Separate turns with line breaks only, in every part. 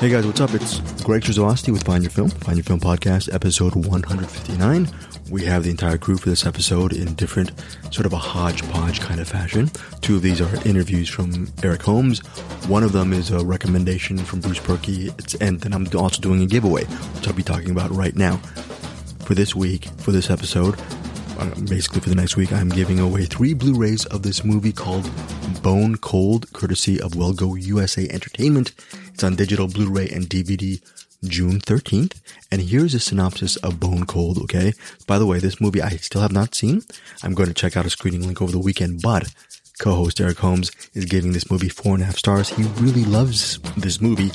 Hey guys, what's up? It's Greg Srisavasdi with Find Your Film, Find Your Film Podcast, episode 159. We have the entire crew for this episode in different, sort of a hodgepodge kind of fashion. Two of these are interviews from Eric Holmes. One of them is a recommendation from Bruce Purkey. it's, and then I'm also doing a giveaway, which I'll be talking about right now. For this week, for this episode, uh, basically for the next week, I'm giving away three Blu-rays of this movie called Bone Cold, courtesy of Well Go USA Entertainment. It's on digital Blu-ray and DVD June 13th. And here's a synopsis of Bone Cold, okay? By the way, this movie I still have not seen. I'm going to check out a screening link over the weekend, but co-host Eric Holmes is giving this movie four and a half stars. He really loves this movie.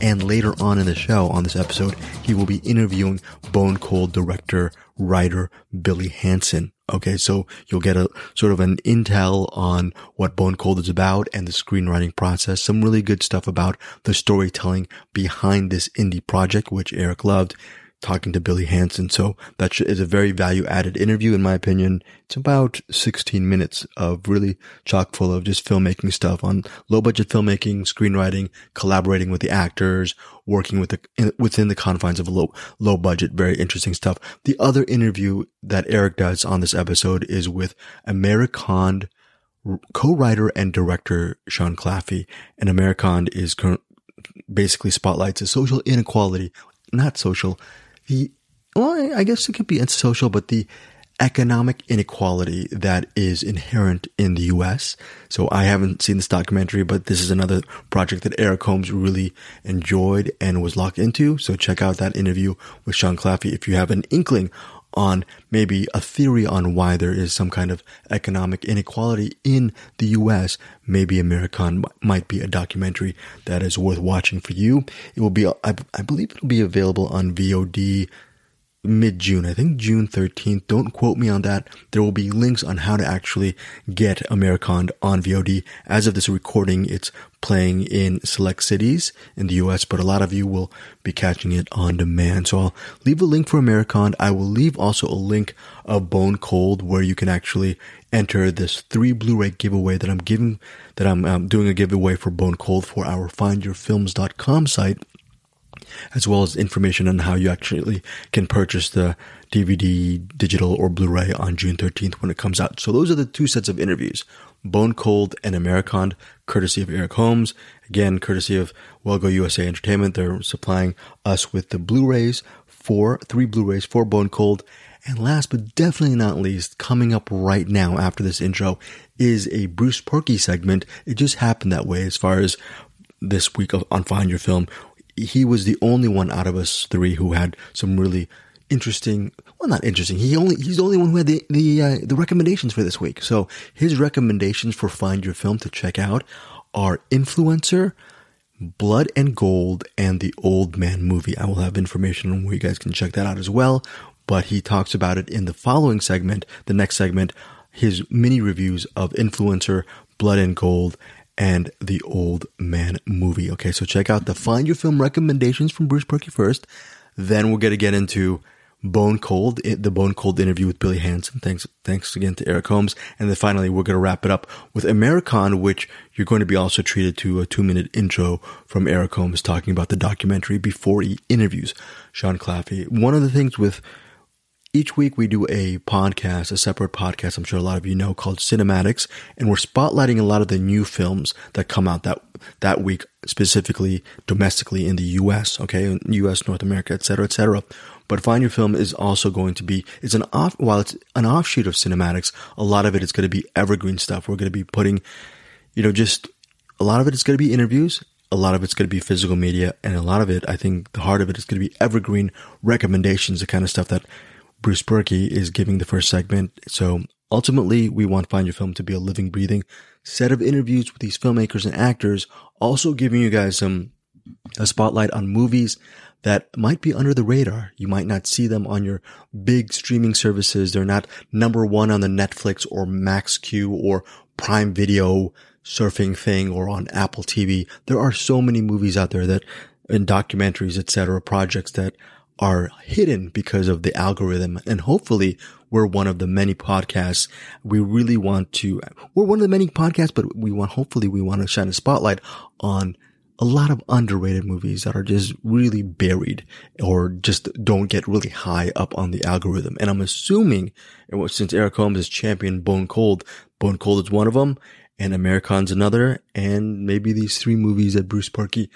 And later on in the show, on this episode, he will be interviewing Bone Cold director, writer Billy Hanson. Okay, so you'll get a sort of an intel on what Bone Cold is about and the screenwriting process. Some really good stuff about the storytelling behind this indie project, which Eric loved talking to Billy Hanson. So that is a very value added interview, in my opinion. It's about 16 minutes of really chock full of just filmmaking stuff on low budget filmmaking, screenwriting, collaborating with the actors, working with the, within the confines of a low, low budget, very interesting stuff. The other interview that Eric does on this episode is with Americonned co-writer and director Sean Claffey. And Americonned is current, basically spotlights a social inequality, not social, the, well, I guess it could be social, but the economic inequality that is inherent in the US. So I haven't seen this documentary, but this is another project that Eric Holmes really enjoyed and was locked into. So check out that interview with Sean Claffey if you have an inkling on maybe a theory on why there is some kind of economic inequality in the US, maybe Americonned might be a documentary that is worth watching for you. It will be, I, I believe it will be available on VOD mid June. I think June 13th. Don't quote me on that. There will be links on how to actually get Americonned on VOD. As of this recording, it's playing in select cities in the US, but a lot of you will be catching it on demand. So I'll leave a link for Americonned. I will leave also a link of Bone Cold where you can actually enter this three Blu-ray giveaway that I'm giving, that I'm um, doing a giveaway for Bone Cold for our findyourfilms.com site as well as information on how you actually can purchase the DVD, digital, or Blu-ray on June 13th when it comes out. So those are the two sets of interviews. Bone Cold and Americonned, courtesy of Eric Holmes. Again, courtesy of Well Go USA Entertainment. They're supplying us with the Blu-rays for three Blu-rays for Bone Cold. And last but definitely not least, coming up right now after this intro is a Bruce Purkey segment. It just happened that way as far as this week on Find Your Film he was the only one out of us three who had some really interesting well not interesting he only he's the only one who had the the uh, the recommendations for this week so his recommendations for find your film to check out are influencer blood and gold and the old man movie i will have information on where you guys can check that out as well but he talks about it in the following segment the next segment his mini reviews of influencer blood and gold and the Old Man movie. Okay, so check out the Find Your Film recommendations from Bruce Purkey first. Then we're going to get into Bone Cold, the Bone Cold interview with Billy Hanson. Thanks, thanks again to Eric Holmes. And then finally, we're going to wrap it up with Americonned, which you're going to be also treated to a two minute intro from Eric Holmes talking about the documentary before he interviews Sean Claffey. One of the things with each week we do a podcast, a separate podcast, I'm sure a lot of you know, called CinemAddicts, and we're spotlighting a lot of the new films that come out that that week, specifically domestically in the US, okay, US, North America, etc., etc. But Find Your Film is also going to be, it's an off, while it's an offshoot of CinemAddicts, a lot of it is going to be evergreen stuff. We're going to be putting, you know, just a lot of it is going to be interviews a lot of it's going to be physical media, and a lot of it, I think the heart of it is going to be evergreen recommendations, the kind of stuff that Bruce Purkey is giving the first segment. So ultimately, we want Find Your Film to be a living, breathing set of interviews with these filmmakers and actors, also giving you guys some a spotlight on movies that might be under the radar. You might not see them on your big streaming services. They're not number one on the Netflix or Max MaxQ or Prime Video surfing thing or on Apple TV. There are so many movies out there that and documentaries, etc., projects that are hidden because of the algorithm. And hopefully we're one of the many podcasts we really want to, we're one of the many podcasts, but we want, hopefully we want to shine a spotlight on a lot of underrated movies that are just really buried or just don't get really high up on the algorithm. And I'm assuming, since Eric Holmes has championed Bone Cold, Bone Cold is one of them, and American's another, and maybe these three movies that Bruce Purkey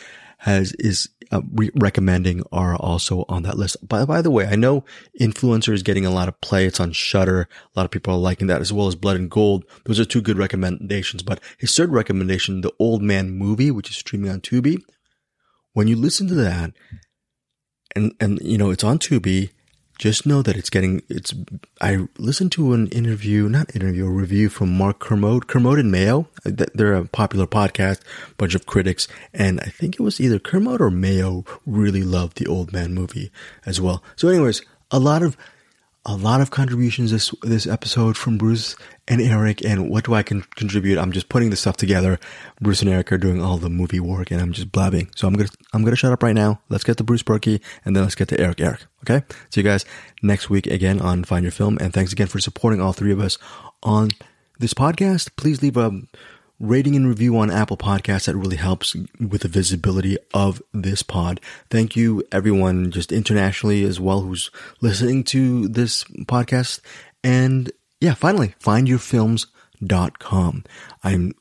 has is uh, re- recommending are also on that list. By, by the way, I know Influencer is getting a lot of play. It's on Shudder. A lot of people are liking that as well as Blood and Gold. Those are two good recommendations. But his third recommendation, The Old Man Movie, which is streaming on Tubi. When you listen to that, and, and, you know, it's on Tubi, just know that it's getting it's i listened to an interview not interview a review from mark kermode kermode and mayo. They're a popular podcast bunch of critics and i think it was either kermode or mayo really loved the old man movie as well. So anyways a lot of a lot of contributions this this episode from Bruce and Eric. And what do I can contribute? I'm just putting the stuff together. Bruce and Eric are doing all the movie work, and I'm just blabbing. So I'm gonna I'm gonna shut up right now. Let's get to Bruce Purkey, and then let's get to Eric Eric. Okay. See you guys next week again on Find Your Film, and thanks again for supporting all three of us on this podcast. Please leave a rating and review on Apple Podcasts. That really helps with the visibility of this pod. Thank you, everyone, just internationally as well, who's listening to this podcast. And yeah, finally, findyourfilms.com. I'm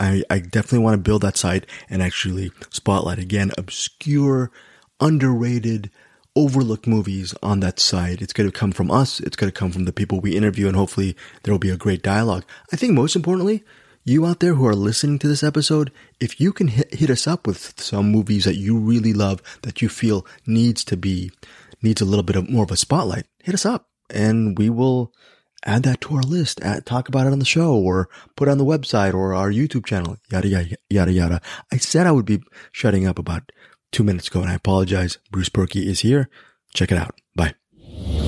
I, I definitely want to build that site and actually spotlight again obscure, underrated, overlooked movies on that site. It's going to come from us. It's going to come from the people we interview and hopefully there will be a great dialogue. I think most importantly, you out there who are listening to this episode, if you can hit, hit us up with some movies that you really love that you feel needs to be, needs a little bit of more of a spotlight, hit us up and we will add that to our list, add, talk about it on the show or put on the website or our YouTube channel, yada, yada, yada, yada. I said I would be shutting up about two minutes ago and I apologize. Bruce Purkey is here. Check it out. Bye.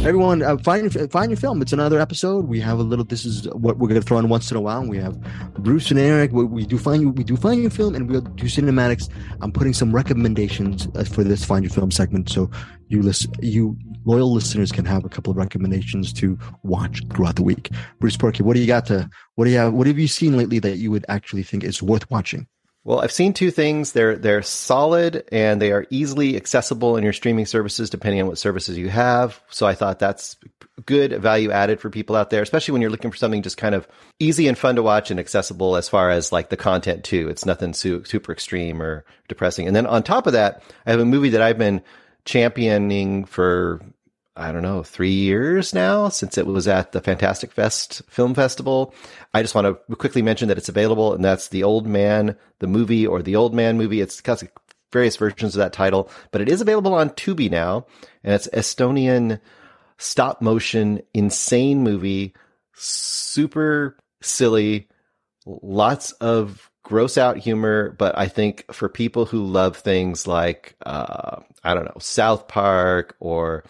Everyone, uh, find find your film. It's another episode. We have a little. This is what we're going to throw in once in a while. We have Bruce and Eric. We, we do find you. We do find your film, and we'll do CinemAddicts. I'm putting some recommendations uh, for this find your film segment, so you listen, you loyal listeners can have a couple of recommendations to watch throughout the week. Bruce Purkey, what do you got to? What do you have? What have you seen lately that you would actually think is worth watching?
Well, I've seen two things. They're they're solid and they are easily accessible in your streaming services, depending on what services you have. So I thought that's good value added for people out there, especially when you're looking for something just kind of easy and fun to watch and accessible as far as like the content too. It's nothing su- super extreme or depressing. And then on top of that, I have a movie that I've been championing for I don't know, three years now since it was at the Fantastic Fest Film Festival. I just want to quickly mention that it's available, and that's The Old Man, the movie, or The Old Man movie. It's got various versions of that title, but it is available on Tubi now, and it's Estonian stop motion insane movie, super silly, lots of gross out humor, but I think for people who love things like uh, I don't know South Park or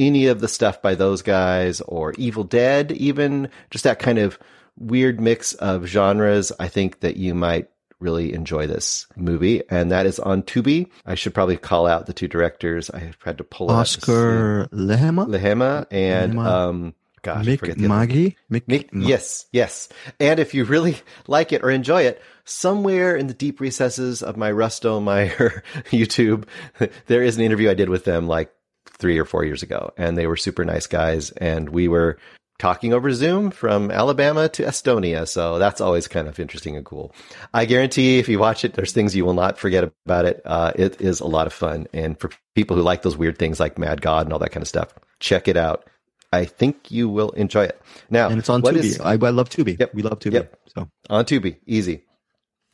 any of the stuff by those guys or Evil Dead, even just that kind of weird mix of genres, I think that you might really enjoy this movie. And that is on Tubi. I should probably call out the two directors. I had to pull
Oscar Lehemaa?
Lehemaa and, Lehemaa. um, gosh,
Mikk Mägi?
Mick, Mick, yes, yes. And if you really like it or enjoy it, somewhere in the deep recesses of my Rusto Meyer YouTube, there is an interview I did with them like three or four years ago, and they were super nice guys. And we were talking over Zoom from Alabama to Estonia. So that's always kind of interesting and cool. I guarantee if you watch it, there's things you will not forget about it. Uh, it is a lot of fun. And for people who like those weird things like Mad God and all that kind of stuff, check it out. I think you will enjoy it. Now,
and it's on Tubi. Is, I, I, love Tubi.
Yep.
We love Tubi.
Yep. So on Tubi, easy.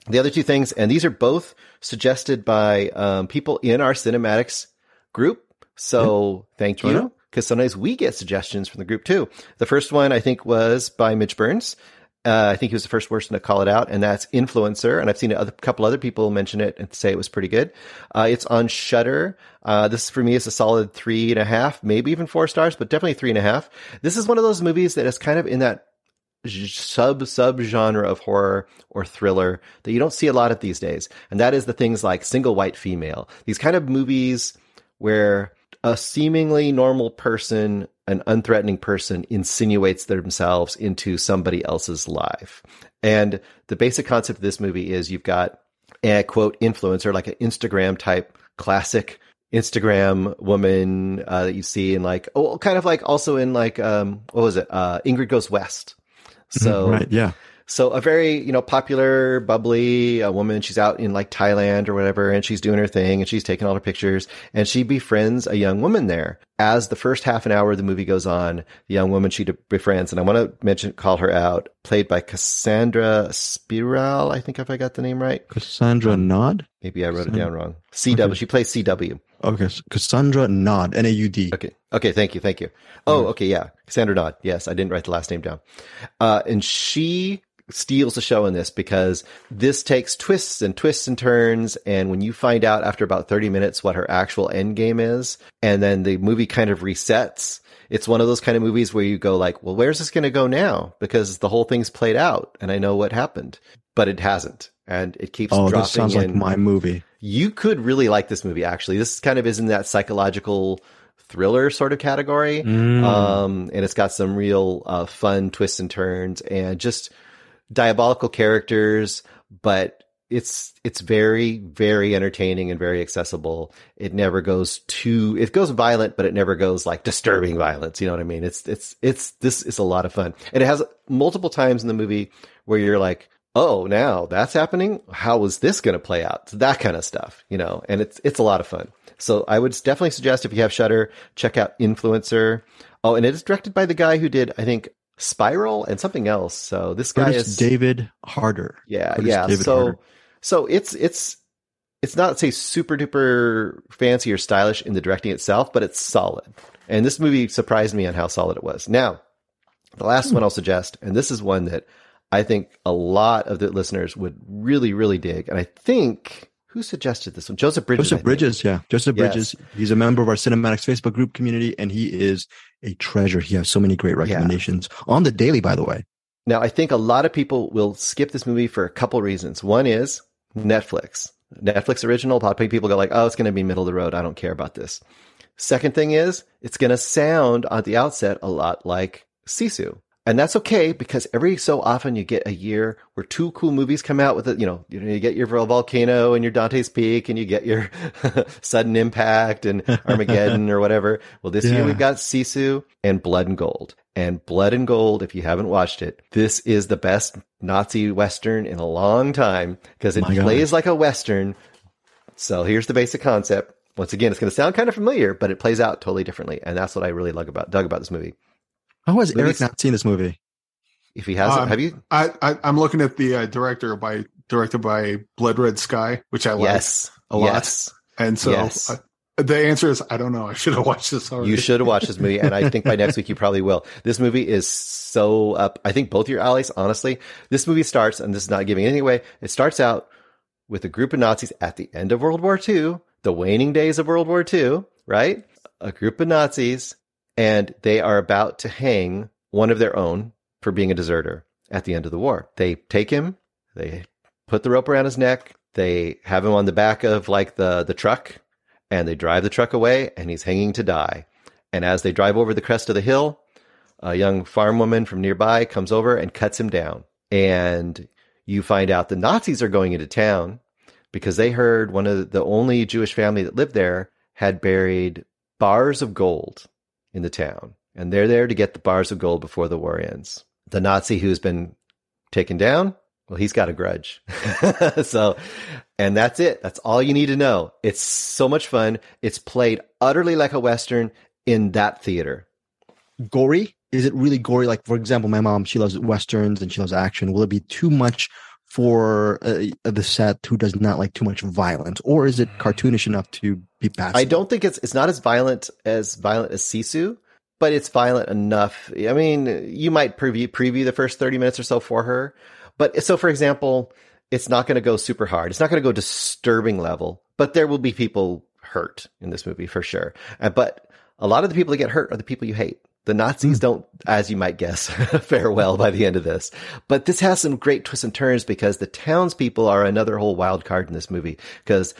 The other two things, and these are both suggested by um, people in our CinemAddicts group. So thank you. Because sometimes we get suggestions from the group too. The first one I think was by Mitch Burns. Uh, I think he was the first person to call it out, and that's Influencer. And I've seen a couple other people mention it and say it was pretty good. Uh, it's on Shudder. Uh, this for me is a solid three and a half, maybe even four stars, but definitely three and a half. This is one of those movies that is kind of in that sub sub genre of horror or thriller that you don't see a lot of these days, and that is the things like Single White Female. These kind of movies where a seemingly normal person, an unthreatening person, insinuates themselves into somebody else's life. And the basic concept of this movie is you've got a quote influencer, like an Instagram type classic Instagram woman uh, that you see in like oh kind of like also in like um what was it uh Ingrid Goes West. So
Mhm, right, yeah.
So a very, you know, popular, bubbly uh, woman. She's out in like Thailand or whatever, and she's doing her thing, and she's taking all her pictures, and she befriends a young woman there. As the first half an hour of the movie goes on, the young woman she befriends, and I want to mention, call her out, played by Cassandra Spiral. I think if I got the name right,
Cassandra Naud.
maybe I wrote it down wrong. CW.
Okay.
She plays CW.
Okay, Cassandra Naud. N A U D.
Okay. Okay. Thank you. Thank you. Oh, okay. Yeah. Cassandra Naud. Yes. I didn't write the last name down. Uh, and she steals the show in this because this takes twists and twists and turns. And when you find out after about 30 minutes what her actual end game is, and then the movie kind of resets, it's one of those kind of movies where you go like, well, where's this going to go now? Because the whole thing's played out and I know what happened, but it hasn't. And it keeps
Oh,
dropping
this sounds like my movie.
you could really like this movie actually this kind of is in that psychological thriller sort of category
Mm.
um and it's got some real uh, fun twists and turns and just diabolical characters but it's it's very very entertaining and very accessible. It never goes too it goes violent but it never goes like disturbing violence. You know what i mean? It's it's it's this is a lot of fun. And it has multiple times in the movie where you're like oh now that's happening? How is this going to play out? So that kind of stuff you know? And it's it's a lot of fun. So i would definitely suggest if you have Shudder check out influencer. Oh and it is directed by the guy who did i think spiral and something else so this guy
Kurtis
is
David Harder.
yeah,
Kurtis
yeah.
David
so,
Harder.
so it's it's it's not say super duper fancy or stylish in the directing itself, but it's solid. And this movie surprised me on how solid it was. Now, the last hmm. one I'll suggest, and this is one that I think a lot of the listeners would really, really dig. And I think who suggested this one? Joseph Bridges.
Joseph. Bridges, yeah. Joseph
Yes.
Bridges. He's a member of our CinemAddicts Facebook group community, and he is a treasure. He has so many great recommendations on the daily, by the way.
Now, I think a lot of people will skip this movie for a couple reasons. One is Netflix. Netflix original. A lot of people go like, "Oh, it's going to be middle of the road. I don't care about this." Second thing is, it's going to sound at the outset a lot like Sisu. And that's okay because every so often you get a year where two cool movies come out with it. You know, you, get your Volcano and your Dante's Peak and you get your Sudden Impact and Armageddon or whatever. Well, this year we've got Sisu and Blood and Gold. And Blood and Gold, if you haven't watched it, this is the best Nazi Western in a long time because oh it
My God.
plays like a Western. So here's the basic concept. Once again, it's going to sound kind of familiar, but it plays out totally differently. And that's what I really love about, dug about this movie.
How has Eric not seen this movie?
If he hasn't,
Um,
have you?
I, I I'm looking at the uh, director by directed by Blood Red Sky, which I like
Yes.
a lot.
yes.
And so
Yes.
uh, the answer is I don't know. I should have watched this already.
You should watch this movie, and I think by next week you probably will. This movie is so up. I think both your alleys, honestly. This movie starts, and this is not giving anything away. It starts out with a group of Nazis at the end of World War II, the waning days of World War II, right? A group of Nazis, and they are about to hang one of their own for being a deserter at the end of the war. They take him, they put the rope around his neck, they have him on the back of like the the truck, and they drive the truck away, and he's hanging to die. And as they drive over the crest of the hill, a young farm woman from nearby comes over and cuts him down. And you find out the Nazis are going into town because they heard one of the only Jewish family that lived there had buried bars of gold in the town. And they're there to get the bars of gold before the war ends. The Nazi who's been taken down, well, he's got a grudge. so, and that's it. That's all you need to know. It's so much fun. It's played utterly like a Western in that theater.
Gory? Is it really gory? Like, for example, my mom, she loves westerns and she loves action. Will it be too much for uh, the set who does not like too much violence, or is it cartoonish enough to be passed?
I don't think it's it's not as violent as violent as Sisu, but it's violent enough. I mean, you might preview preview the first thirty minutes or so for her, but so for example, it's not going to go super hard. It's not going to go disturbing level, but there will be people hurt in this movie for sure. Uh, but a lot of the people that get hurt are the people you hate. The Nazis hmm. don't, as you might guess, fare well by the end of this. But this has some great twists and turns because the townspeople are another whole wild card in this movie. Because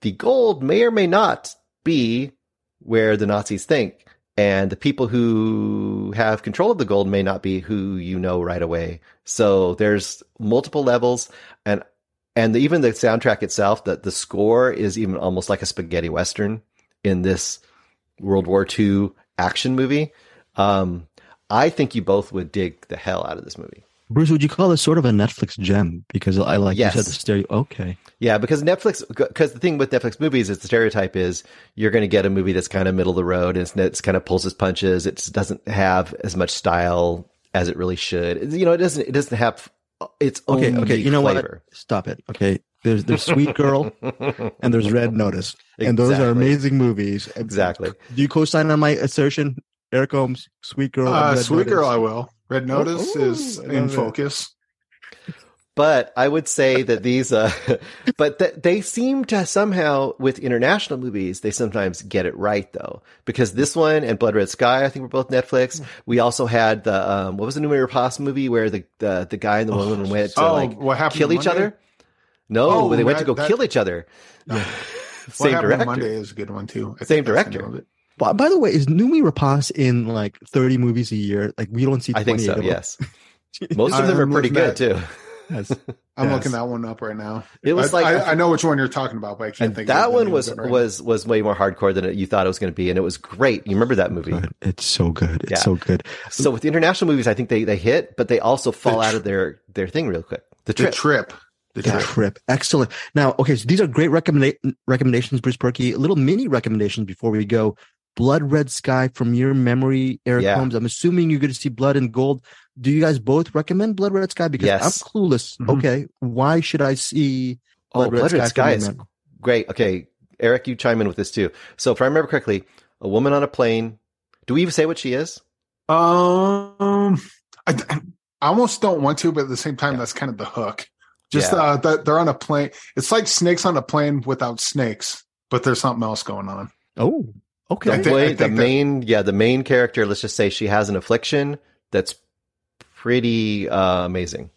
the gold may or may not be where the Nazis think. And the people who have control of the gold may not be who you know right away. So there's multiple levels. And and the, even the soundtrack itself, that the score is even almost like a spaghetti western in this World War II action movie. Um, I think you both would dig the hell out of this movie.
Bruce, would you call this sort of a Netflix gem? Because I like
Yes.
you said the stereo. Okay.
Yeah, because Netflix, because the thing with Netflix movies is the stereotype is you're going to get a movie that's kind of middle of the road. It's, it's kind of pulls its punches. It doesn't have as much style as it really should. You know, it doesn't. It doesn't have its own
Okay. Okay. You know
flavor.
what? Stop it. Okay. There's there's Sweet Girl and there's Red Notice, and those are amazing movies.
Exactly.
Do you co-sign on my assertion, Eric Holmes? Sweet Girl. and
Uh,
Red
Sweet
Notice?
Girl, I will. Red Notice
ooh,
is in
love it.
focus.
But I would say that these, uh, but th- they seem to somehow with international movies, they sometimes get it right though, because this one and Blood Red Sky, I think were both Netflix.
Hmm.
We also had the, um, what was the New Noomi Rapace movie where the, the, the guy and the woman went to
Oh,
like
what happened
kill each
Monday?
other? No,
Oh,
where they went to go
that-
kill each other.
What
Same
Happened
director.
Monday is a good one too. I
Same
think
director.
name.
By, by the way, is Noomi Rapace in like 30 movies a year? Like we don't see.
I think
28
so.
of them.
Yes. Most of them
I'm
are pretty good
at-
too.
Yes.
I'm
Yes.
looking that one up right now.
It was
I,
like-
I, I know which one you're talking about, but I can't
And
think.
that
the
one was
right
was was way more hardcore than it, you thought it was going to be, and it was great. You remember that movie?
Good. It's so good. It's
Yeah.
so good.
So with the international movies, I think they, they hit, but they also fall
The
out of their, their thing real quick. The trip.
The trip. The
The
trip.
trip. Excellent. Now, okay, so these are great recommenda- recommendations, Bruce Purkey. A little mini recommendations before we go. Blood Red Sky from your memory, Eric
Yeah.
Holmes. I'm assuming you're going to see Blood and Gold. Do you guys both recommend Blood Red Sky? Because
Yes.
I'm clueless.
Mhm.
Okay, why should I see
oh, Blood Red Sky is
your
great. Okay. Eric, you chime in with this too. So if I remember correctly, a woman on a plane. Do we even say what she is?
Um, I, I almost don't want to, but at the same time,
Yeah.
that's kind of the hook. Just
Yeah.
uh, that they're on a plane. It's like snakes on a plane without snakes, but there's something else going on.
Oh, okay.
I
The,
think- I
the
think that-
main, yeah, the main character, let's just say she has an affliction that's pretty uh, amazing.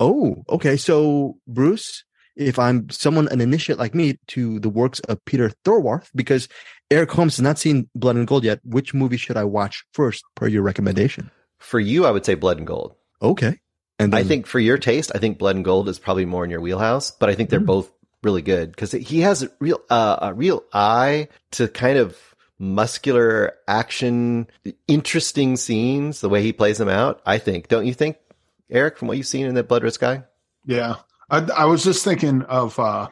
Oh, okay. So, Bruce, if I'm someone, an initiate like me to the works of Peter Thorwarth, because Eric Holmes has not seen Blood and Gold yet, which movie should I watch first per your recommendation?
For you, I would say Blood and Gold.
Okay. And
I think for your taste, I think Blood and Gold is probably more in your wheelhouse, but I think they're
Mm.
both really good because he has a real uh, a real eye to kind of muscular action, interesting scenes. The way he plays them out, I think. Don't you think, Eric? From what you've seen in the Blood Red Sky,
Yeah. I, I was just thinking of uh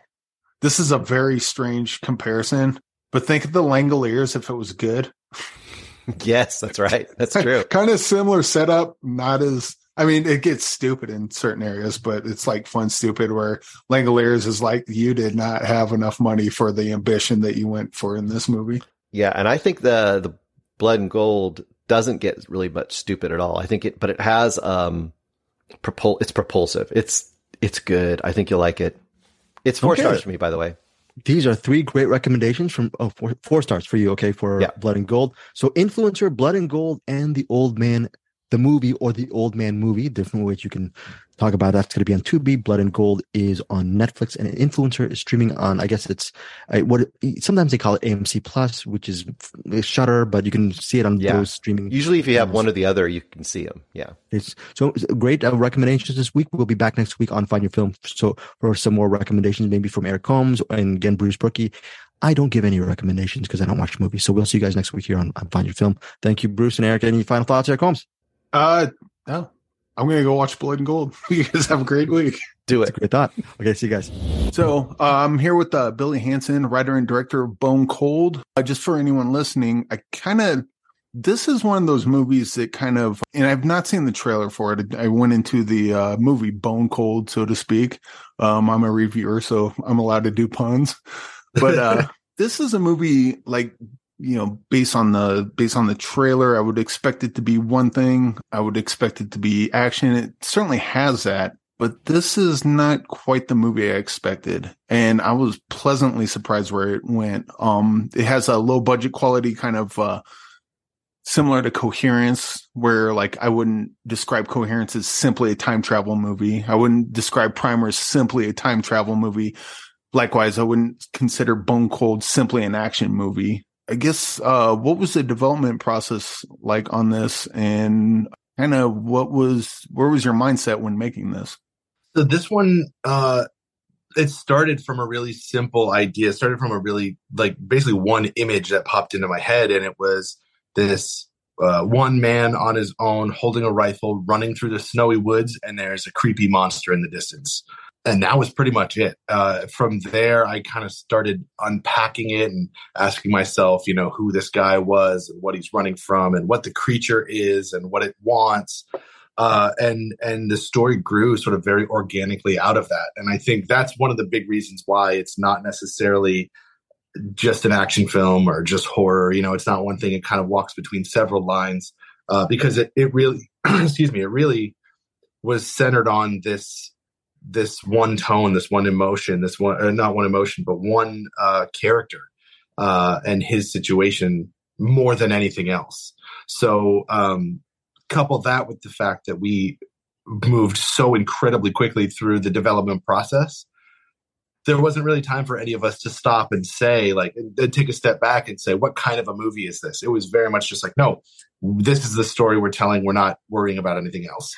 this is a very strange comparison, but think of the Langoliers if it was good.
yes, that's right. That's true.
kind of similar setup, not as I mean, it gets stupid in certain areas, but it's like fun stupid where Langoliers is like you did not have enough money for the ambition that you went for in this movie.
Yeah, and I think the the Blood and Gold doesn't get really much stupid at all. I think it, but it has um, propul- It's propulsive. It's it's good. I think you'll like it. It's four
Okay.
stars for me, by the way.
these are three great recommendations from oh, four, four stars for you. Okay. For
Yeah.
Blood and Gold. So, Influencer, Blood and Gold, and The Old Man, the movie or The Old Man movie, different ways you can talk about that's going to be on Tubi. Blood and Gold is on Netflix, and Influencer is streaming on, I guess it's uh, what sometimes they call it AMC Plus, which is Shudder, but you can see it on
Yeah.
those streaming
Usually, if you have one or the other, you can see them. Yeah.
It's so great uh, recommendations this week. We'll be back next week on Find Your Film. So for some more recommendations, maybe from Eric Holmes and again Bruce Purkey. I don't give any recommendations because I don't watch movies. So we'll see you guys next week here on, on Find Your Film. Thank you, Bruce and Eric. Any final thoughts, Eric Holmes?
Uh no. I'm gonna go watch Blood and Gold. You guys have a great week.
Do it.
a great thought. Okay, see you guys.
So uh, I'm here with uh, Billy Hanson, writer and director of Bone Cold. Uh, just for anyone listening, I kind of this is one of those movies that kind of, and I've not seen the trailer for it. I went into the uh, movie Bone Cold, so to speak. Um, I'm a reviewer, so I'm allowed to do puns. But uh, this is a movie like you know based on the based on the trailer i would expect it to be one thing i would expect it to be action it certainly has that but this is not quite the movie I expected. And I was pleasantly surprised where it went. Um, it has a low budget quality kind of, uh, similar to Coherence, where like I wouldn't describe Coherence as simply a time travel movie. I wouldn't describe Primer as simply a time travel movie. Likewise, I wouldn't consider Bone Cold simply an action movie. I guess, uh, what was the development process like on this and kind of what was, where was your mindset when making this?
So this one, uh, it started from a really simple idea. It started from a really like basically one image that popped into my head, and it was this uh, one man on his own holding a rifle running through the snowy woods, and there's a creepy monster in the distance. And that was pretty much it. Uh, from there, I kind of started unpacking it and asking myself, you know, who this guy was and what he's running from and what the creature is and what it wants uh, and and the story grew sort of very organically out of that. And I think that's one of the big reasons why it's not necessarily just an action film or just horror. You know, it's not one thing. It kind of walks between several lines uh, because it it really, excuse me, it really was centered on this this one tone, this one emotion, this one uh, not one emotion, but one uh, character uh, and his situation more than anything else. So um, couple that with the fact that we moved so incredibly quickly through the development process there wasn't really time for any of us to stop and say like and take a step back and say what kind of a movie is this? It was very much just like no this is the story we're telling. We're not worrying about anything else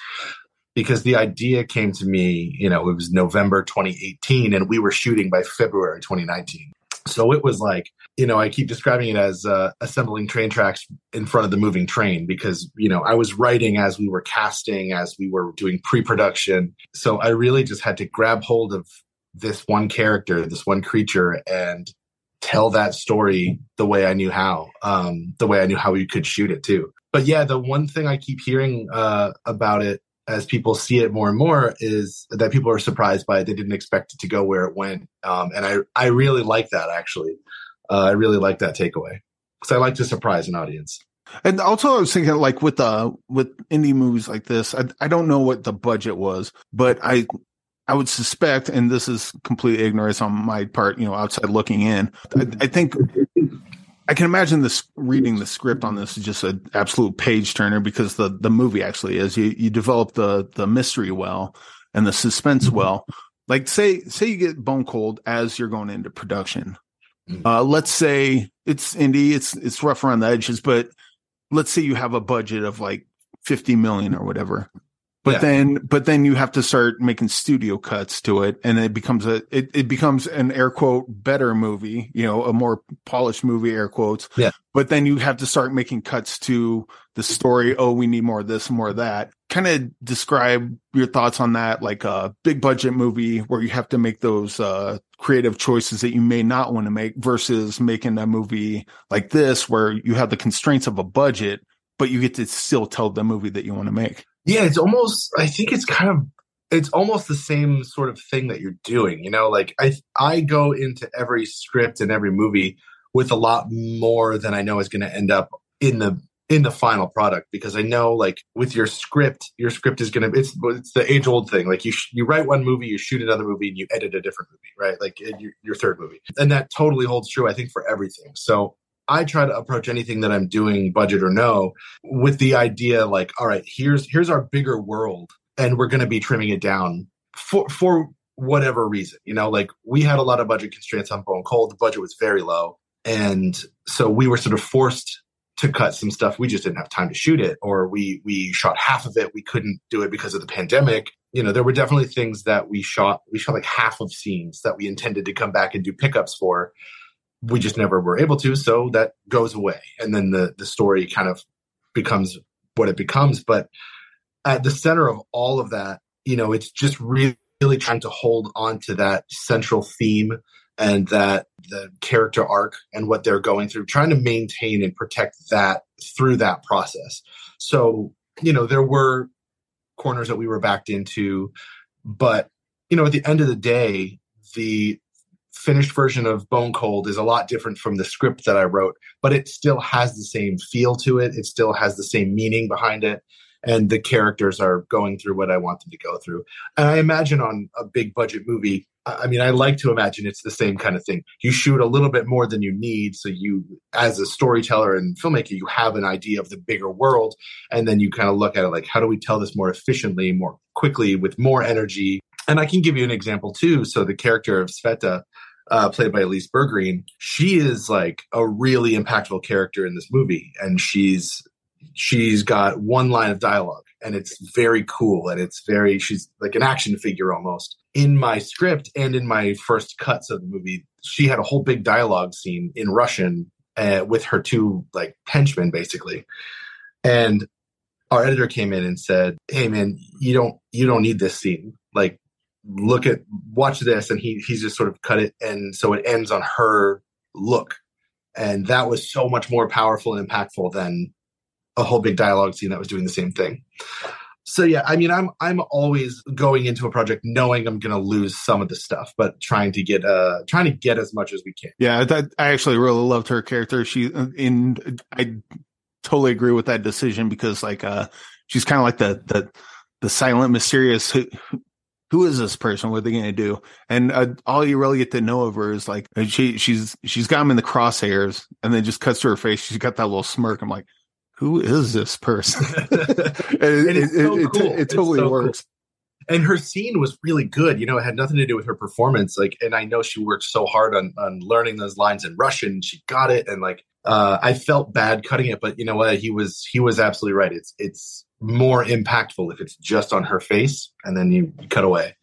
because the idea came to me you know it was november 2018 and we were shooting by february 2019 so it was like, you know, I keep describing it as uh, assembling train tracks in front of the moving train because, you know, I was writing as we were casting, as we were doing pre production. So I really just had to grab hold of this one character, this one creature, and tell that story the way I knew how, um, the way I knew how we could shoot it too. But yeah, the one thing I keep hearing uh, about it as people see it more and more is that people are surprised by it. They didn't expect it to go where it went. Um, and I, I really like that actually. Uh, I really like that takeaway because I like to surprise an audience.
And also, I was thinking, like with uh with indie movies like this, I I don't know what the budget was, but I I would suspect, and this is complete ignorance on my part, you know, outside looking in. I, I think I can imagine this reading the script on this is just an absolute page turner because the the movie actually is. You you develop the the mystery well and the suspense mm-hmm. well. Like say say you get bone cold as you're going into production. Mm-hmm. Uh, let's say it's indie, it's it's rough around the edges, but let's say you have a budget of like 50 million or whatever but yeah. then but then you have to start making studio cuts to it and it becomes a it, it becomes an air quote better movie you know a more polished movie air quotes.
Yeah.
But then you have to start making cuts to the story oh we need more of this more of that. Kind of describe your thoughts on that like a big budget movie where you have to make those uh creative choices that you may not want to make versus making a movie like this where you have the constraints of a budget but you get to still tell the movie that you want to make
yeah, it's almost. I think it's kind of. It's almost the same sort of thing that you're doing. You know, like I I go into every script and every movie with a lot more than I know is going to end up in the in the final product because I know like with your script, your script is going to it's it's the age old thing. Like you sh- you write one movie, you shoot another movie, and you edit a different movie, right? Like your, your third movie, and that totally holds true. I think for everything. So I try to approach anything that I'm doing, budget or no, with the idea like, all right, here's here's our bigger world, and we're going to be trimming it down for for whatever reason. You know, like we had a lot of budget constraints on Bone Cold. The budget was very low, and so we were sort of forced to cut some stuff. We just didn't have time to shoot it, or we we shot half of it. We couldn't do it because of the pandemic. You know, there were definitely things that we shot. We shot like half of scenes that we intended to come back and do pickups for we just never were able to so that goes away. And then the the story kind of becomes what it becomes. But at the center of all of that you know it's just really, really trying to hold on to that central theme and that the character arc and what they're going through trying to maintain and protect that through that process. So you know there were corners that we were backed into but you know at the end of the day the finished version of Bone Cold is a lot different from the script that I wrote, but it still has the same feel to it. It still has the same meaning behind it. And the characters are going through what I want them to go through. And I imagine on a big budget movie, I mean, I like to imagine it's the same kind of thing. You shoot a little bit more than you need. So you, as a storyteller and filmmaker, you have an idea of the bigger world. And then you kind of look at it like, how do we tell this more efficiently, more quickly, with more energy? And I can give you an example too. So the character of Sveta, uh, played by Elise Bergreen, she is like a really impactful character in this movie, and she's she's got one line of dialogue, and it's very cool, and it's very she's like an action figure almost. in my script and in my first cuts of the movie, she had a whole big dialogue scene in Russian uh, with her two like henchmen, basically. And our editor came in and said, "Hey, man, you don't you don't need this scene. Like, look at watch this." And he he's just sort of cut it, and so it ends on her look, and that was so much more powerful and impactful than a whole big dialogue scene that was doing the same thing. So yeah i mean i'm i'm always going into a project knowing i'm going to lose some of the stuff but trying to get uh trying to get as much as we can.
Yeah that, i actually really loved her character. She in i totally agree with that decision because like uh she's kind of like the the the silent mysterious who is this person? What are they going to do? And uh, all you really get to know of her is like she she's she's got him in the crosshairs, and then just cuts to her face. She's got that little smirk. I'm like, who is this person? it, it, so it, cool. it, totally so works.
Cool. And her scene was really good. You know, it had nothing to do with her performance. Like, and I know she worked so hard on on learning those lines in Russian. She got it, and like, uh, I felt bad cutting it, but you know what? He was he was absolutely right. It's it's more impactful if it's just on her face, and then you cut away.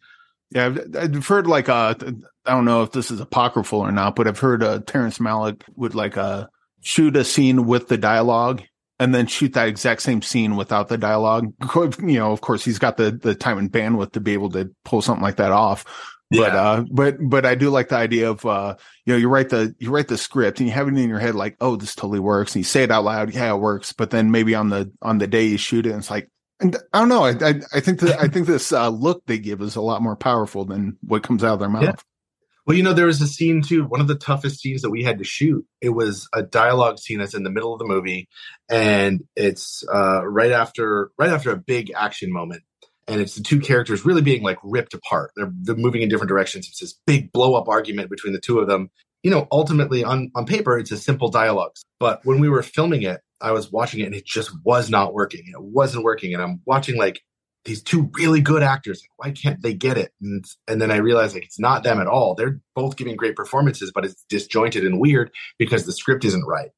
Yeah, I've, heard like uh, I don't know if this is apocryphal or not, but I've heard uh, Terrence Malick would like uh shoot a scene with the dialogue and then shoot that exact same scene without the dialogue. You know, of course, he's got the the time and bandwidth to be able to pull something like that off. Yeah. But uh, but but I do like the idea of uh, you know, you write the you write the script and you have it in your head like, oh, this totally works, and you say it out loud, yeah, it works. But then maybe on the on the day you shoot it, and it's like, and I don't know. I I, I think that I think this uh, look they give is a lot more powerful than what comes out of their mouth. Yeah.
Well, you know, there was a scene too. One of the toughest scenes that we had to shoot. It was a dialogue scene that's in the middle of the movie, and it's uh, right after right after a big action moment, and it's the two characters really being like ripped apart. They're they're moving in different directions. It's this big blow up argument between the two of them. You know, ultimately on on paper, it's a simple dialogue, but when we were filming it, I was watching it and it just was not working. It wasn't working, and I'm watching like these two really good actors. Why can't they get it? And, and then I realized like it's not them at all. They're both giving great performances, but it's disjointed and weird because the script isn't right.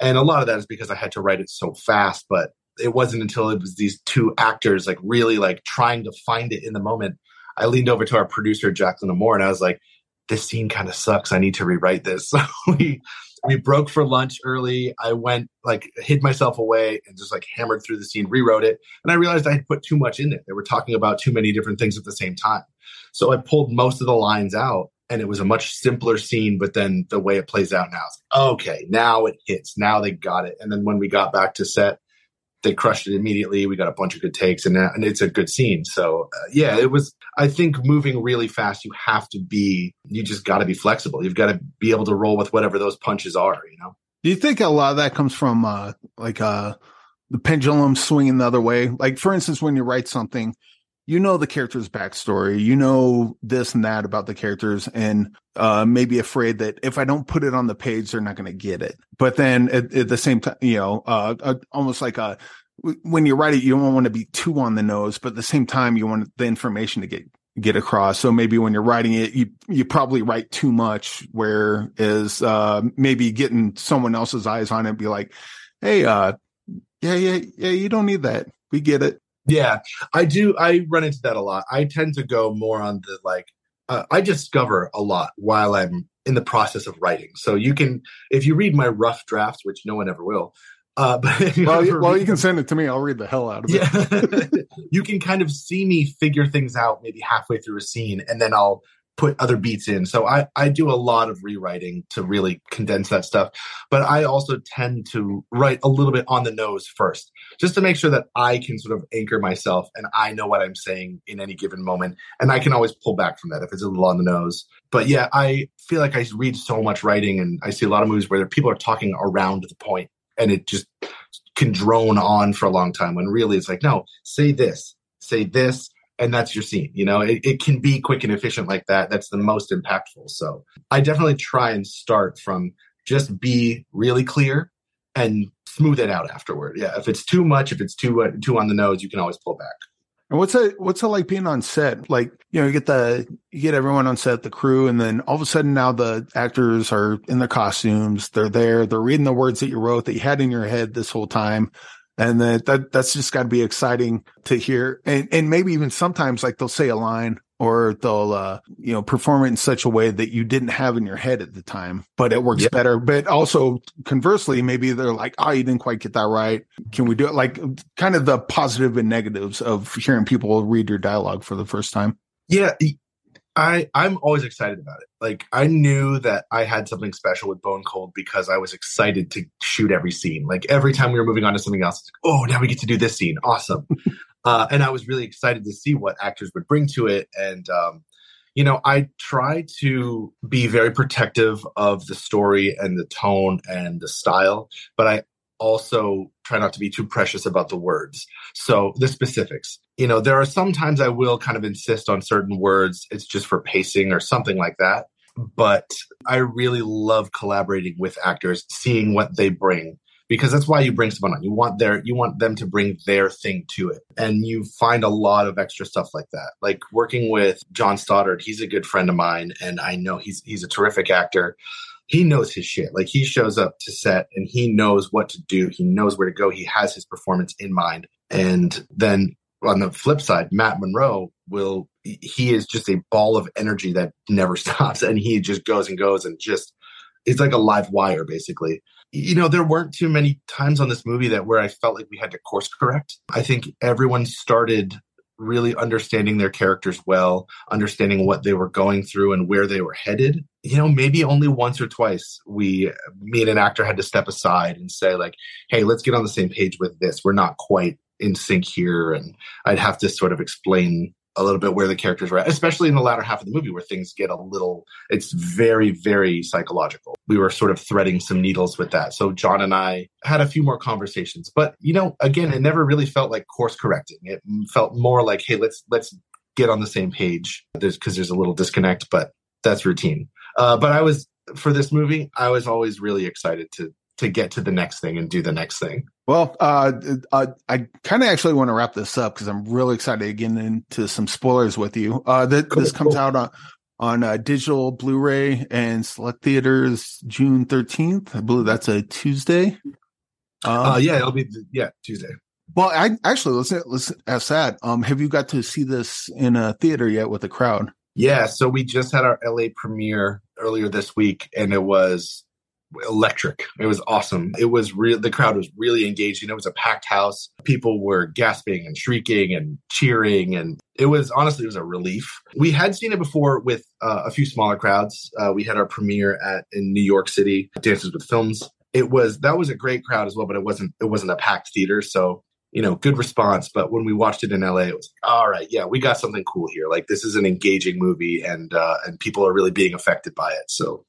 And a lot of that is because I had to write it so fast. But it wasn't until it was these two actors like really like trying to find it in the moment. I leaned over to our producer Jacqueline Moore and I was like, "This scene kind of sucks. I need to rewrite this." So we we broke for lunch early. I went like hid myself away and just like hammered through the scene, rewrote it, and I realized I had put too much in it. They were talking about too many different things at the same time. So I pulled most of the lines out and it was a much simpler scene, but then the way it plays out now, like, okay, now it hits. Now they got it. And then when we got back to set, they crushed it immediately. We got a bunch of good takes, and, and it's a good scene. So uh, yeah, it was. I think moving really fast, you have to be. You just got to be flexible. You've got to be able to roll with whatever those punches are. You know.
Do you think a lot of that comes from uh, like uh, the pendulum swinging the other way? Like for instance, when you write something, you know the character's backstory, you know this and that about the characters, and uh, maybe afraid that if I don't put it on the page, they're not going to get it. But then at, at the same time, you know, uh, uh, almost like a when you write it, you don't want to be too on the nose, but at the same time, you want the information to get get across. So maybe when you're writing it, you you probably write too much, whereas uh, maybe getting someone else's eyes on it, be like, hey, uh, yeah, yeah, yeah, you don't need that. We get it.
Yeah, I do. I run into that a lot. I tend to go more on the like, uh, I discover a lot while I'm in the process of writing. So you can, if you read my rough drafts, which no one ever will, uh, but
well, you, well, you can send it to me. I'll read the hell out of
it. Yeah. you can kind of see me figure things out maybe halfway through a scene, and then I'll put other beats in. So I, I do a lot of rewriting to really condense that stuff. But I also tend to write a little bit on the nose first, just to make sure that I can sort of anchor myself and I know what I'm saying in any given moment. And I can always pull back from that if it's a little on the nose. But yeah, I feel like I read so much writing and I see a lot of movies where people are talking around the point and it just can drone on for a long time when really it's like, no, say this, say this, and that's your scene. You know, it, it can be quick and efficient like that. That's the most impactful. So I definitely try and start from just be really clear and smooth it out afterward. Yeah, if it's too much, if it's too uh, too on the nose, you can always pull back.
And what's it what's it like being on set? Like, you know, you get the you get everyone on set, the crew, and then all of a sudden now the actors are in their costumes, they're there, they're reading the words that you wrote that you had in your head this whole time and that, that that's just got to be exciting to hear and and maybe even sometimes like they'll say a line or they'll, uh, you know, perform it in such a way that you didn't have in your head at the time, but it works
Yep.
better. But also conversely, maybe they're like, oh, you didn't quite get that right. Can we do it? Like kind of the positive and negatives of hearing people read your dialogue for the first time.
Yeah, I I'm always excited about it. Like I knew that I had something special with Bone Cold because I was excited to shoot every scene. Like every time we were moving on to something else, like, oh, now we get to do this scene. Awesome. uh, and I was really excited to see what actors would bring to it. And um, you know, I try to be very protective of the story and the tone and the style, but I also try not to be too precious about the words. So the specifics. You know, there are sometimes I will kind of insist on certain words. It's just for pacing or something like that. But I really love collaborating with actors, seeing what they bring because that's why you bring someone on. You want their you want them to bring their thing to it. And you find a lot of extra stuff like that. Like working with John Stoddard, he's a good friend of mine and I know he's he's a terrific actor he knows his shit. Like he shows up to set and he knows what to do. He knows where to go. He has his performance in mind. And then on the flip side, Matt Monroe will, he is just a ball of energy that never stops. And he just goes and goes and just, it's like a live wire basically. You know, there weren't too many times on this movie that where I felt like we had to course correct. I think everyone started really understanding their characters well, understanding what they were going through and where they were headed. You know, maybe only once or twice we, me and an actor had to step aside and say, like, hey, let's get on the same page with this. We're not quite in sync here. And I'd have to sort of explain a little bit where the characters were at, especially in the latter half of the movie where things get a little, it's very, very psychological. We were sort of threading some needles with that. So John and I had a few more conversations, but you know, again, it never really felt like course correcting. It felt more like, hey, let's, let's get on the same page. There's, cause there's a little disconnect, but that's routine. Uh, but I was, for this movie, I was always really excited to, to get to the next thing and do the next thing.
Well, uh, uh, I kind of actually want to wrap this up because I'm really excited to get into some spoilers with you. Uh, th-
Cool,
this comes
cool.
out on on uh, digital Blu-ray and select theaters June 13th. I believe that's a Tuesday. Um,
Uh, yeah, it'll be, yeah, Tuesday.
Well, I actually let's let's ask that. Um, have you got to see this in a theater yet with a crowd?
Yeah, so we just had our LA premiere earlier this week, and it was electric. It was awesome. It was real. The crowd was really engaging. It was a packed house. People were gasping and shrieking and cheering, and it was honestly it was a relief. We had seen it before with uh, a few smaller crowds. Uh, we had our premiere at in New York City, Dances with Films. It was that was a great crowd as well, but it wasn't it wasn't a packed theater, so you know, good response. But when we watched it in LA, it was all right, yeah, we got something cool here. Like this is an engaging movie, and uh, and people are really being affected by it. So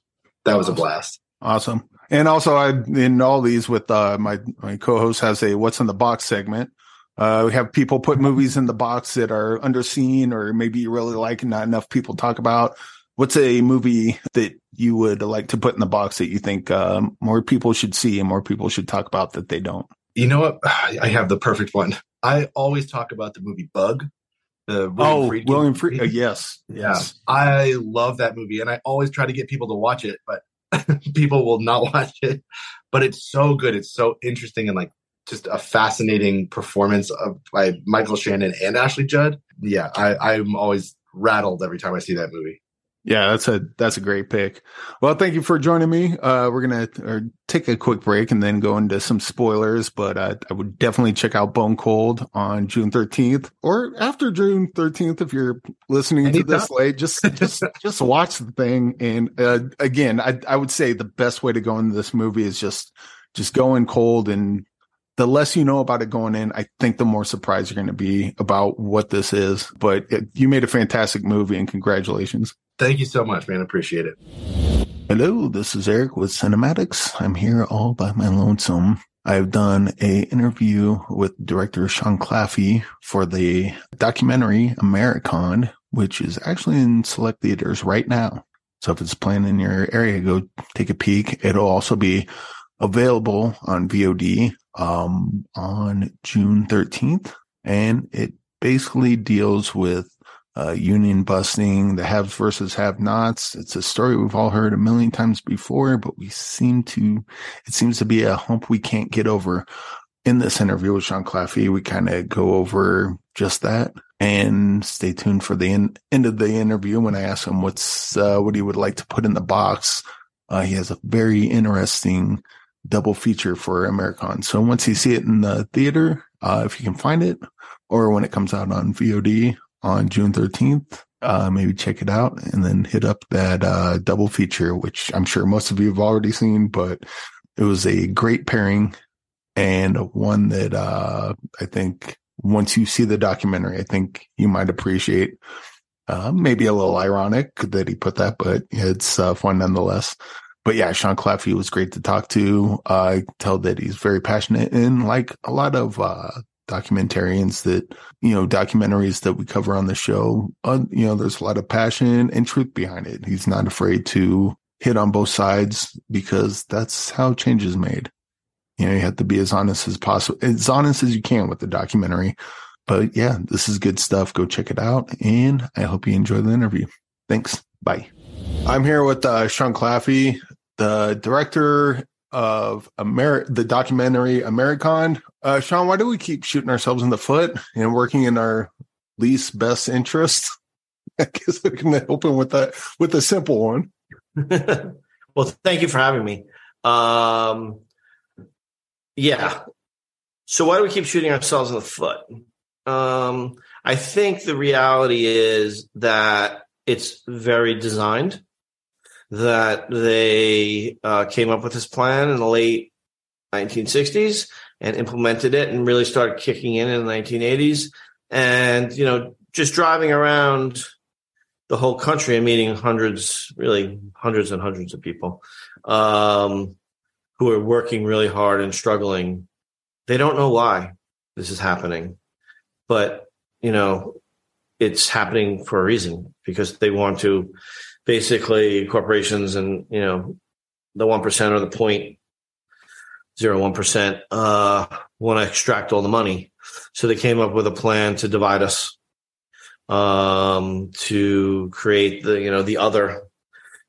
that was a blast.
Awesome. And also, I in all these with uh, my my co-host has a "What's in the Box" segment. Uh, we have people put movies in the box that are underseen, or maybe you really like and not enough people talk about. What's a movie that you would like to put in the box that you think um, more people should see and more people should talk about that they don't?
You know what? I have the perfect one. I always talk about the movie Bug. The William
oh,
Friedkin
William Fried.
movie.
Uh, yes,
Yeah,
yes.
I love that movie, and I always try to get people to watch it, but people will not watch it. But it's so good. It's so interesting and like just a fascinating performance of by Michael Shannon and Ashley Judd. Yeah, I, I'm always rattled every time I see that movie.
Yeah, that's a that's a great pick. Well, thank you for joining me. Uh, we're gonna uh, take a quick break and then go into some spoilers. But uh, I would definitely check out Bone Cold on June thirteenth or after June thirteenth if you're listening to this late. Just just just watch the thing. And uh, again, I I would say the best way to go into this movie is just just go in cold and. The less you know about it going in, I think the more surprised you're going to be about what this is. But it, you made a fantastic movie, and congratulations.
Thank you so much, man. Appreciate it.
Hello, this is Eric with CinemAddicts. I'm here all by my lonesome. I've done a interview with director Sean Claffey for the documentary Americonned, which is actually in select theaters right now. So if it's playing in your area, go take a peek. It'll also be available on VOD um, on June 13th, and it basically deals with uh, union busting, the haves versus have nots. It's a story we've all heard a million times before, but we seem to, it seems to be a hump we can't get over. In this interview with Sean Claffey, we kind of go over just that. And stay tuned for the in, end of the interview when I ask him what's uh, what he would like to put in the box. Uh, he has a very interesting double feature for Americonned. So once you see it in the theater, uh, if you can find it, or when it comes out on VOD on June 13th, uh, maybe check it out and then hit up that uh, double feature, which I'm sure most of you have already seen, but it was a great pairing and one that uh, I think once you see the documentary, I think you might appreciate. Uh, maybe a little ironic that he put that, but it's uh, fun nonetheless. But yeah, Sean Claffey was great to talk to. I tell that he's very passionate and like a lot of uh, documentarians that you know documentaries that we cover on the show uh, you know there's a lot of passion and truth behind it. He's not afraid to hit on both sides because that's how change is made. You know you have to be as honest as possible as honest as you can with the documentary. But yeah this is good stuff. Go check it out. And i hope you enjoy the interview. Thanks. Bye. I'm here with uh, sean claffey the director of Amer- the documentary Americonned. Uh, Sean, why do we keep shooting ourselves in the foot and working in our least best interest? I guess we can open with that with a simple one.
well, thank you for having me. Um, yeah. So why do we keep shooting ourselves in the foot? Um, I think the reality is that it's very designed that they uh, came up with this plan in the late 1960s and implemented it and really started kicking in in the 1980s. And, you know, just driving around the whole country and meeting hundreds, really hundreds and hundreds of people um, who are working really hard and struggling. They don't know why this is happening, but, you know, it's happening for a reason because they want to basically corporations and you know the one percent or the point zero one percent uh, want to extract all the money. So they came up with a plan to divide us, um, to create the you know the other,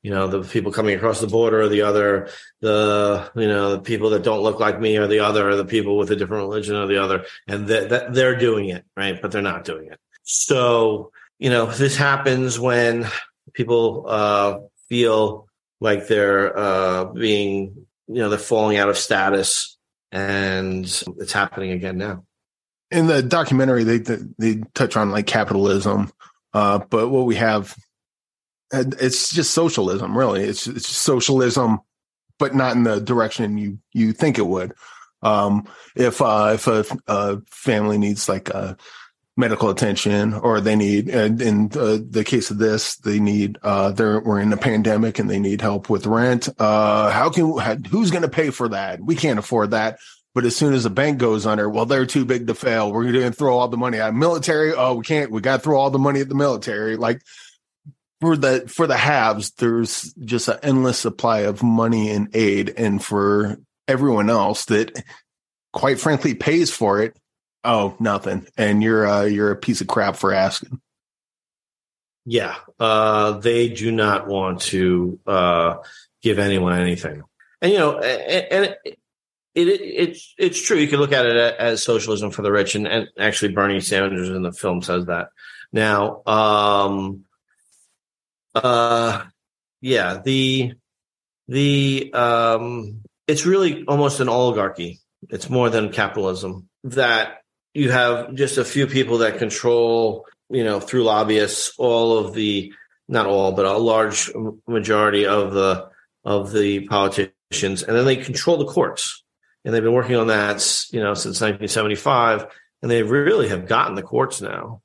you know the people coming across the border, or the other, the you know the people that don't look like me, or the other, or the people with a different religion, or the other, and that, that they're doing it right, but they're not doing it. So you know this happens when people uh, feel like they're uh, being, you know, they're falling out of status, and it's happening again now.
In the documentary, they they touch on like capitalism, uh, but what we have, it's just socialism. Really, it's it's socialism, but not in the direction you you think it would. Um, if uh, if a, a family needs like a medical attention or they need and in the, case of this they need uh they're we're in a pandemic and they need help with rent. Uh how can who's going to pay for that? We can't afford that. But as soon as a bank goes under well they're too big to fail. We're going to throw all the money at military. Oh we can't we got to throw all the money at the military. Like for the for the haves there's just an endless supply of money and aid and for everyone else that quite frankly pays for it Oh, nothing. And you're uh you're a piece of crap for asking.
Yeah. Uh they do not want to uh give anyone anything. And you know, and, and it, it, it's it's true. You can look at it as socialism for the rich, and, and actually Bernie Sanders in the film says that. Now, um, uh, yeah, the the um, it's really almost an oligarchy. It's more than capitalism that you have just a few people that control, you know, through lobbyists, all of the not all, but a large majority of the of the politicians, and then they control the courts. And they've been working on that, you know, since 1975, and they really have gotten the courts now,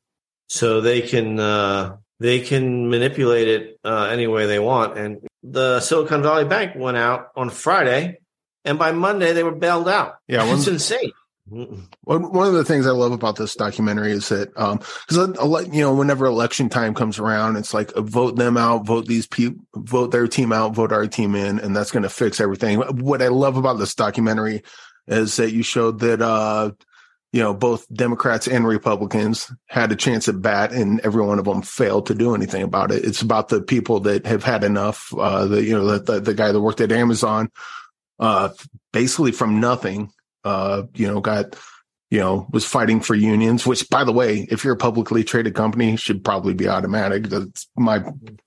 so they can uh, they can manipulate it uh, any way they want. And the Silicon Valley Bank went out on Friday, and by Monday they were bailed out.
Yeah,
it's insane.
One of the things I love about this documentary is that, um, because you know, whenever election time comes around, it's like uh, vote them out, vote these people, vote their team out, vote our team in, and that's going to fix everything. What I love about this documentary is that you showed that, uh, you know, both Democrats and Republicans had a chance at bat, and every one of them failed to do anything about it. It's about the people that have had enough. Uh, the you know, the, the, the guy that worked at Amazon, uh, basically from nothing uh, you know, got you know, was fighting for unions, which by the way, if you're a publicly traded company, should probably be automatic. That's my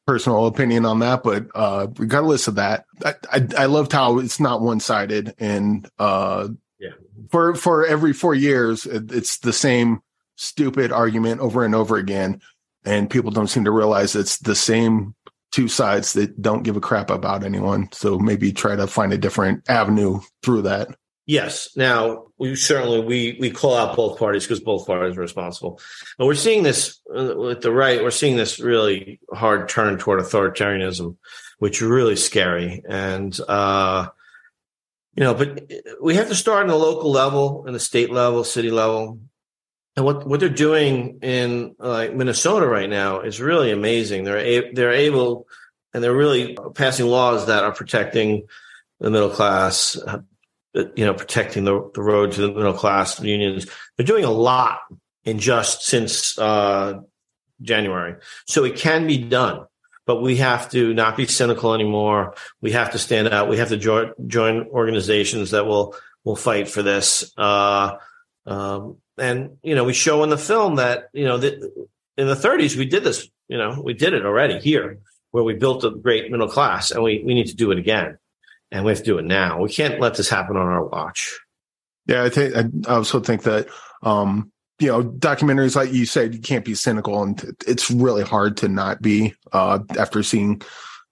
personal opinion on that. But uh, regardless of that, I, I, I loved how it's not one sided. And uh,
Yeah.
for for every four years, it's the same stupid argument over and over again. And people don't seem to realize it's the same two sides that don't give a crap about anyone. So maybe try to find a different avenue through that.
Yes. Now we certainly we we call out both parties because both parties are responsible, but we're seeing this uh, with the right. We're seeing this really hard turn toward authoritarianism, which is really scary. And uh, you know, but we have to start on the local level, and the state level, city level, and what what they're doing in like Minnesota right now is really amazing. They're a, they're able and they're really passing laws that are protecting the middle class, uh, you know, protecting the, the road to the middle class the unions. They're doing a lot in just since uh, January, so it can be done. But we have to not be cynical anymore. We have to stand out. We have to join join organizations that will will fight for this. Uh, um, and you know, we show in the film that you know that in the 30s we did this. You know, we did it already here, where we built a great middle class, and we we need to do it again, and we have to do it now. We can't let this happen on our watch.
Yeah, I think I also think that um, you know documentaries like you said, you can't be cynical, and it's really hard to not be uh, after seeing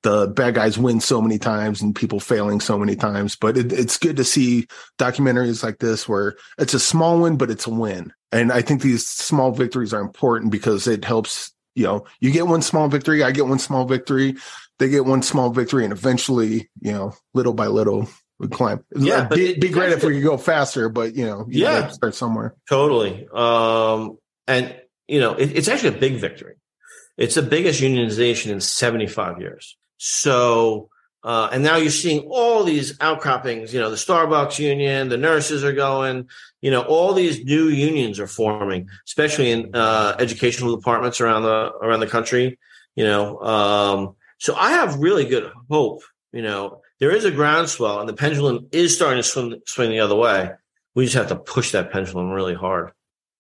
the bad guys win so many times and people failing so many times. But it, it's good to see documentaries like this where it's a small win, but it's a win. And I think these small victories are important because it helps. You know, you get one small victory, I get one small victory, they get one small victory, and eventually, you know, little by little, we climb.
Yeah,
It'd be,
it-
be great if we could go faster, but you know, you
Yeah.
start somewhere.
Totally. Um, and, you know, it, it's actually a big victory. It's the biggest unionization in 75 years. So, uh, and now you're seeing all these outcroppings, you know, the Starbucks union, the nurses are going, you know, all these new unions are forming, especially in, uh, educational departments around the, around the country, you know, um, so I have really good hope, you know, there is a groundswell and the pendulum is starting to swing, swing the other way. We just have to push that pendulum really hard.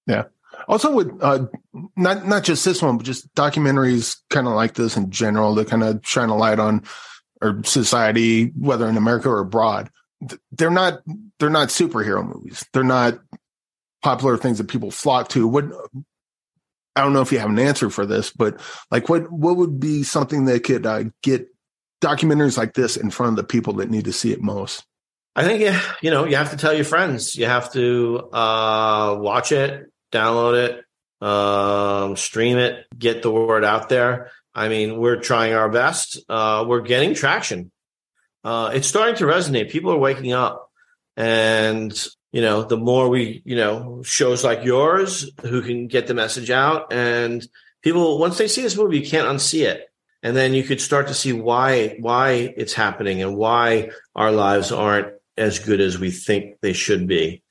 Yeah.
Also, with uh, not not just this one, but just documentaries kind of like this in general, that kind of shine a light on our society, whether in America or abroad. They're not they're not superhero movies. They're not popular things that people flock to. What I don't know if you have an answer for this, but like, what what would be something that could uh, get documentaries like this in front of the people that need to see it most?
I think yeah, you know, you have to tell your friends. You have to uh, watch it, download it, um, stream it, get the word out there. I mean, we're trying our best. Uh, we're getting traction. Uh, it's starting to resonate. People are waking up, and you know, the more we, you know, shows like yours who can get the message out, and people once they see this movie, you can't unsee it, and then you could start to see why why it's happening and why our lives aren't as good as we think they should be,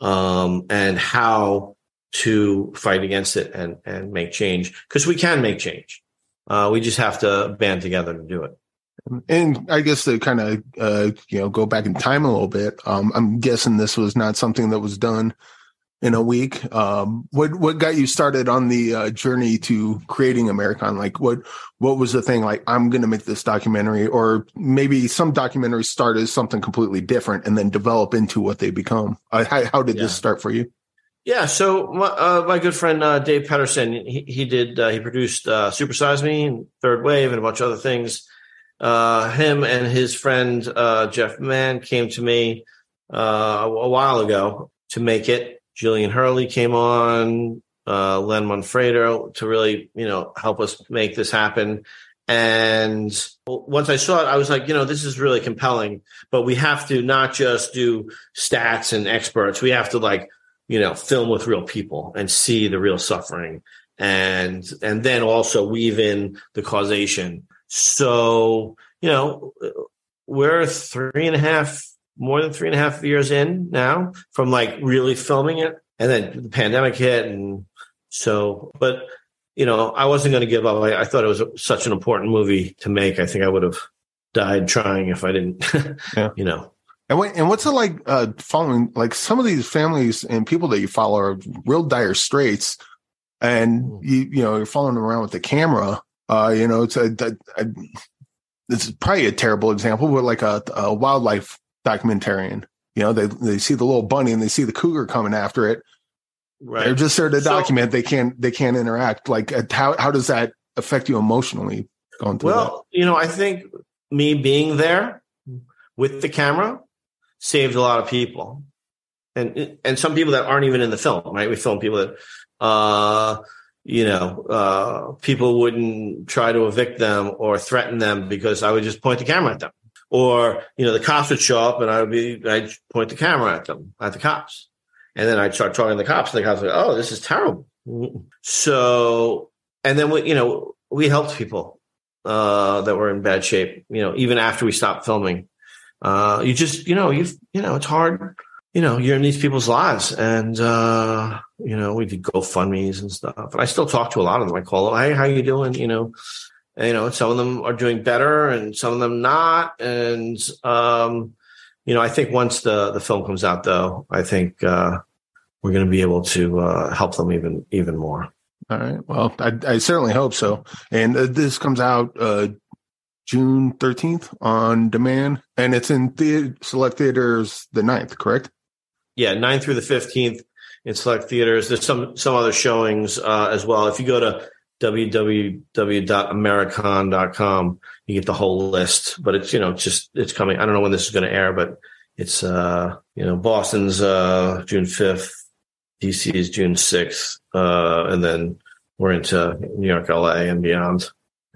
um, and how to fight against it and and make change because we can make change. Uh, we just have to band together to do it.
And I guess to kind of uh, you know go back in time a little bit, um, I'm guessing this was not something that was done in a week. Um, what what got you started on the uh, journey to creating Americonned? Like what what was the thing? Like I'm going to make this documentary, or maybe some documentaries start as something completely different and then develop into what they become. Uh, how, how did
Yeah.
this start for you?
Yeah, so my, uh, my good friend uh, Dave Pedersen, he, he did uh, he produced uh, Super Size Me and Third Wave and a bunch of other things. Uh, him and his friend uh, Jeff Mann came to me uh, a, while ago to make it. Jillian Hurley came on, uh, Len Manfredo to really you know help us make this happen. And once I saw it, I was like, you know, this is really compelling. But we have to not just do stats and experts. We have to like you know film with real people and see the real suffering and and then also weave in the causation so you know we're three and a half more than three and a half years in now from like really filming it and then the pandemic hit and so but you know i wasn't going to give up I, I thought it was such an important movie to make i think i would have died trying if i didn't
Yeah.
you know
And, what, and what's it like uh, following? Like some of these families and people that you follow are real dire straits, and
Mm.
you you know you're following them around with the camera. Uh, you know, it's a, a, a this is probably a terrible example, but like a, a wildlife documentarian. You know, they they see the little bunny and they see the cougar coming after it.
Right.
They're just there to
So-
document. They can't they can't interact. Like uh, how how does that affect you emotionally going through that?
Well, you know, I think me being there with the camera saved a lot of people, and and some people that aren't even in the film. Right, we film people that, uh, you know, uh, people wouldn't try to evict them or threaten them because I would just point the camera at them, or you know, the cops would show up and I would be I'd point the camera at them at the cops, and then I'd start talking to the cops, and the cops would, oh, this is terrible. So, and then we, you know, we helped people uh, that were in bad shape. You know, even after we stopped filming, uh, you just, you know, you, you know, it's hard. You know, you're in these people's lives, and uh, you know, we did GoFundmes and stuff. And I still talk to a lot of them. I call them, "Hey, how you doing?" You know, and, you know, some of them are doing better, and some of them not. And um, you know, I think once the the film comes out, though, I think uh, we're going to be able to uh, help them even even more.
All right. Well, I, I certainly hope so. And uh, this comes out uh, June 13th on demand, and it's in the select theaters the 9th, correct?
Yeah, 9th through the 15th in select theaters. There's some some other showings uh, as well. If you go to www.americon.com, you get the whole list. But it's you know it's just it's coming. I don't know when this is going to air, but it's uh you know Boston's uh June 5th, DC is June 6th, uh, and then we're into New York, LA, and beyond.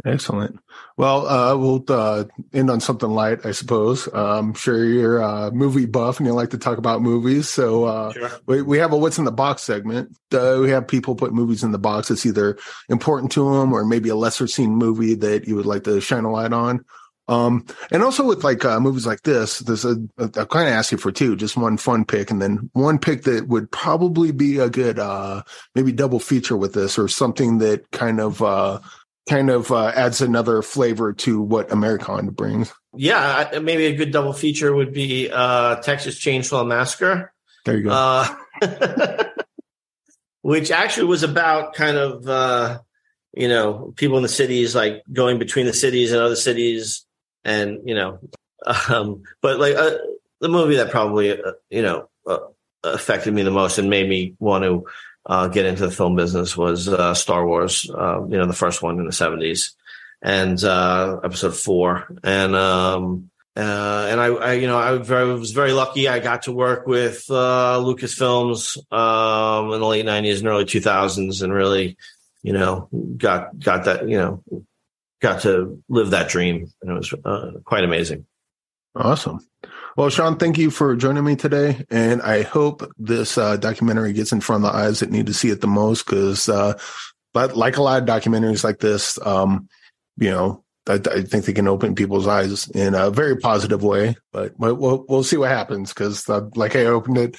Excellent. Well, uh, we'll uh, end on something light, I suppose. Uh, I'm sure you're a movie buff and you like to talk about movies. So uh,
Sure.
we, we have a what's in the box segment. Uh, we have people put movies in the box that's either important to them or maybe a lesser seen movie that you would like to shine a light on. Um, and also with like uh, movies like this, there's a, a I kind of ask you for two, just one fun pick, and then one pick that would probably be a good uh, maybe double feature with this or something that kind of uh, kind of uh, adds another flavor to what Americonned brings.
Yeah, maybe a good double feature would be uh, Texas Chainsaw Massacre.
There you go.
uh, which actually was about kind of uh, you know people in the cities like going between the cities and other cities and you know um, but like uh, the movie that probably uh, you know uh, affected me the most and made me want to uh, get into the film business was uh, Star Wars uh, you know the first one in the 70s and uh, episode four and um, uh, and I, I, you know, I very, was very lucky. I got to work with uh, Lucasfilms um, in the late '90s and early 2000s, and really, you know, got got that, you know, got to live that dream, and it was quite amazing.
Awesome. Well, Sean, thank you for joining me today. And I hope this uh, documentary gets in front of the eyes that need to see it the most because, uh, but like a lot of documentaries like this, um, you know, I, I think they can open people's eyes in a very positive way. But we'll, we'll, we'll see what happens because, uh, like I opened it,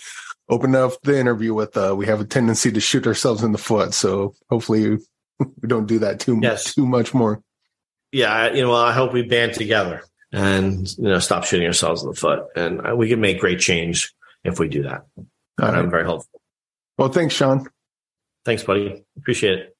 opened up the interview with, uh, we have a tendency to shoot ourselves in the foot. So hopefully we don't do that too,
Yes.
too much more.
Yeah, you know, I hope we band together and you know stop shooting ourselves in the foot, and we can make great change if we do that.
All
And I'm very hopeful.
Well, thanks, Sean.
Thanks, buddy. Appreciate it.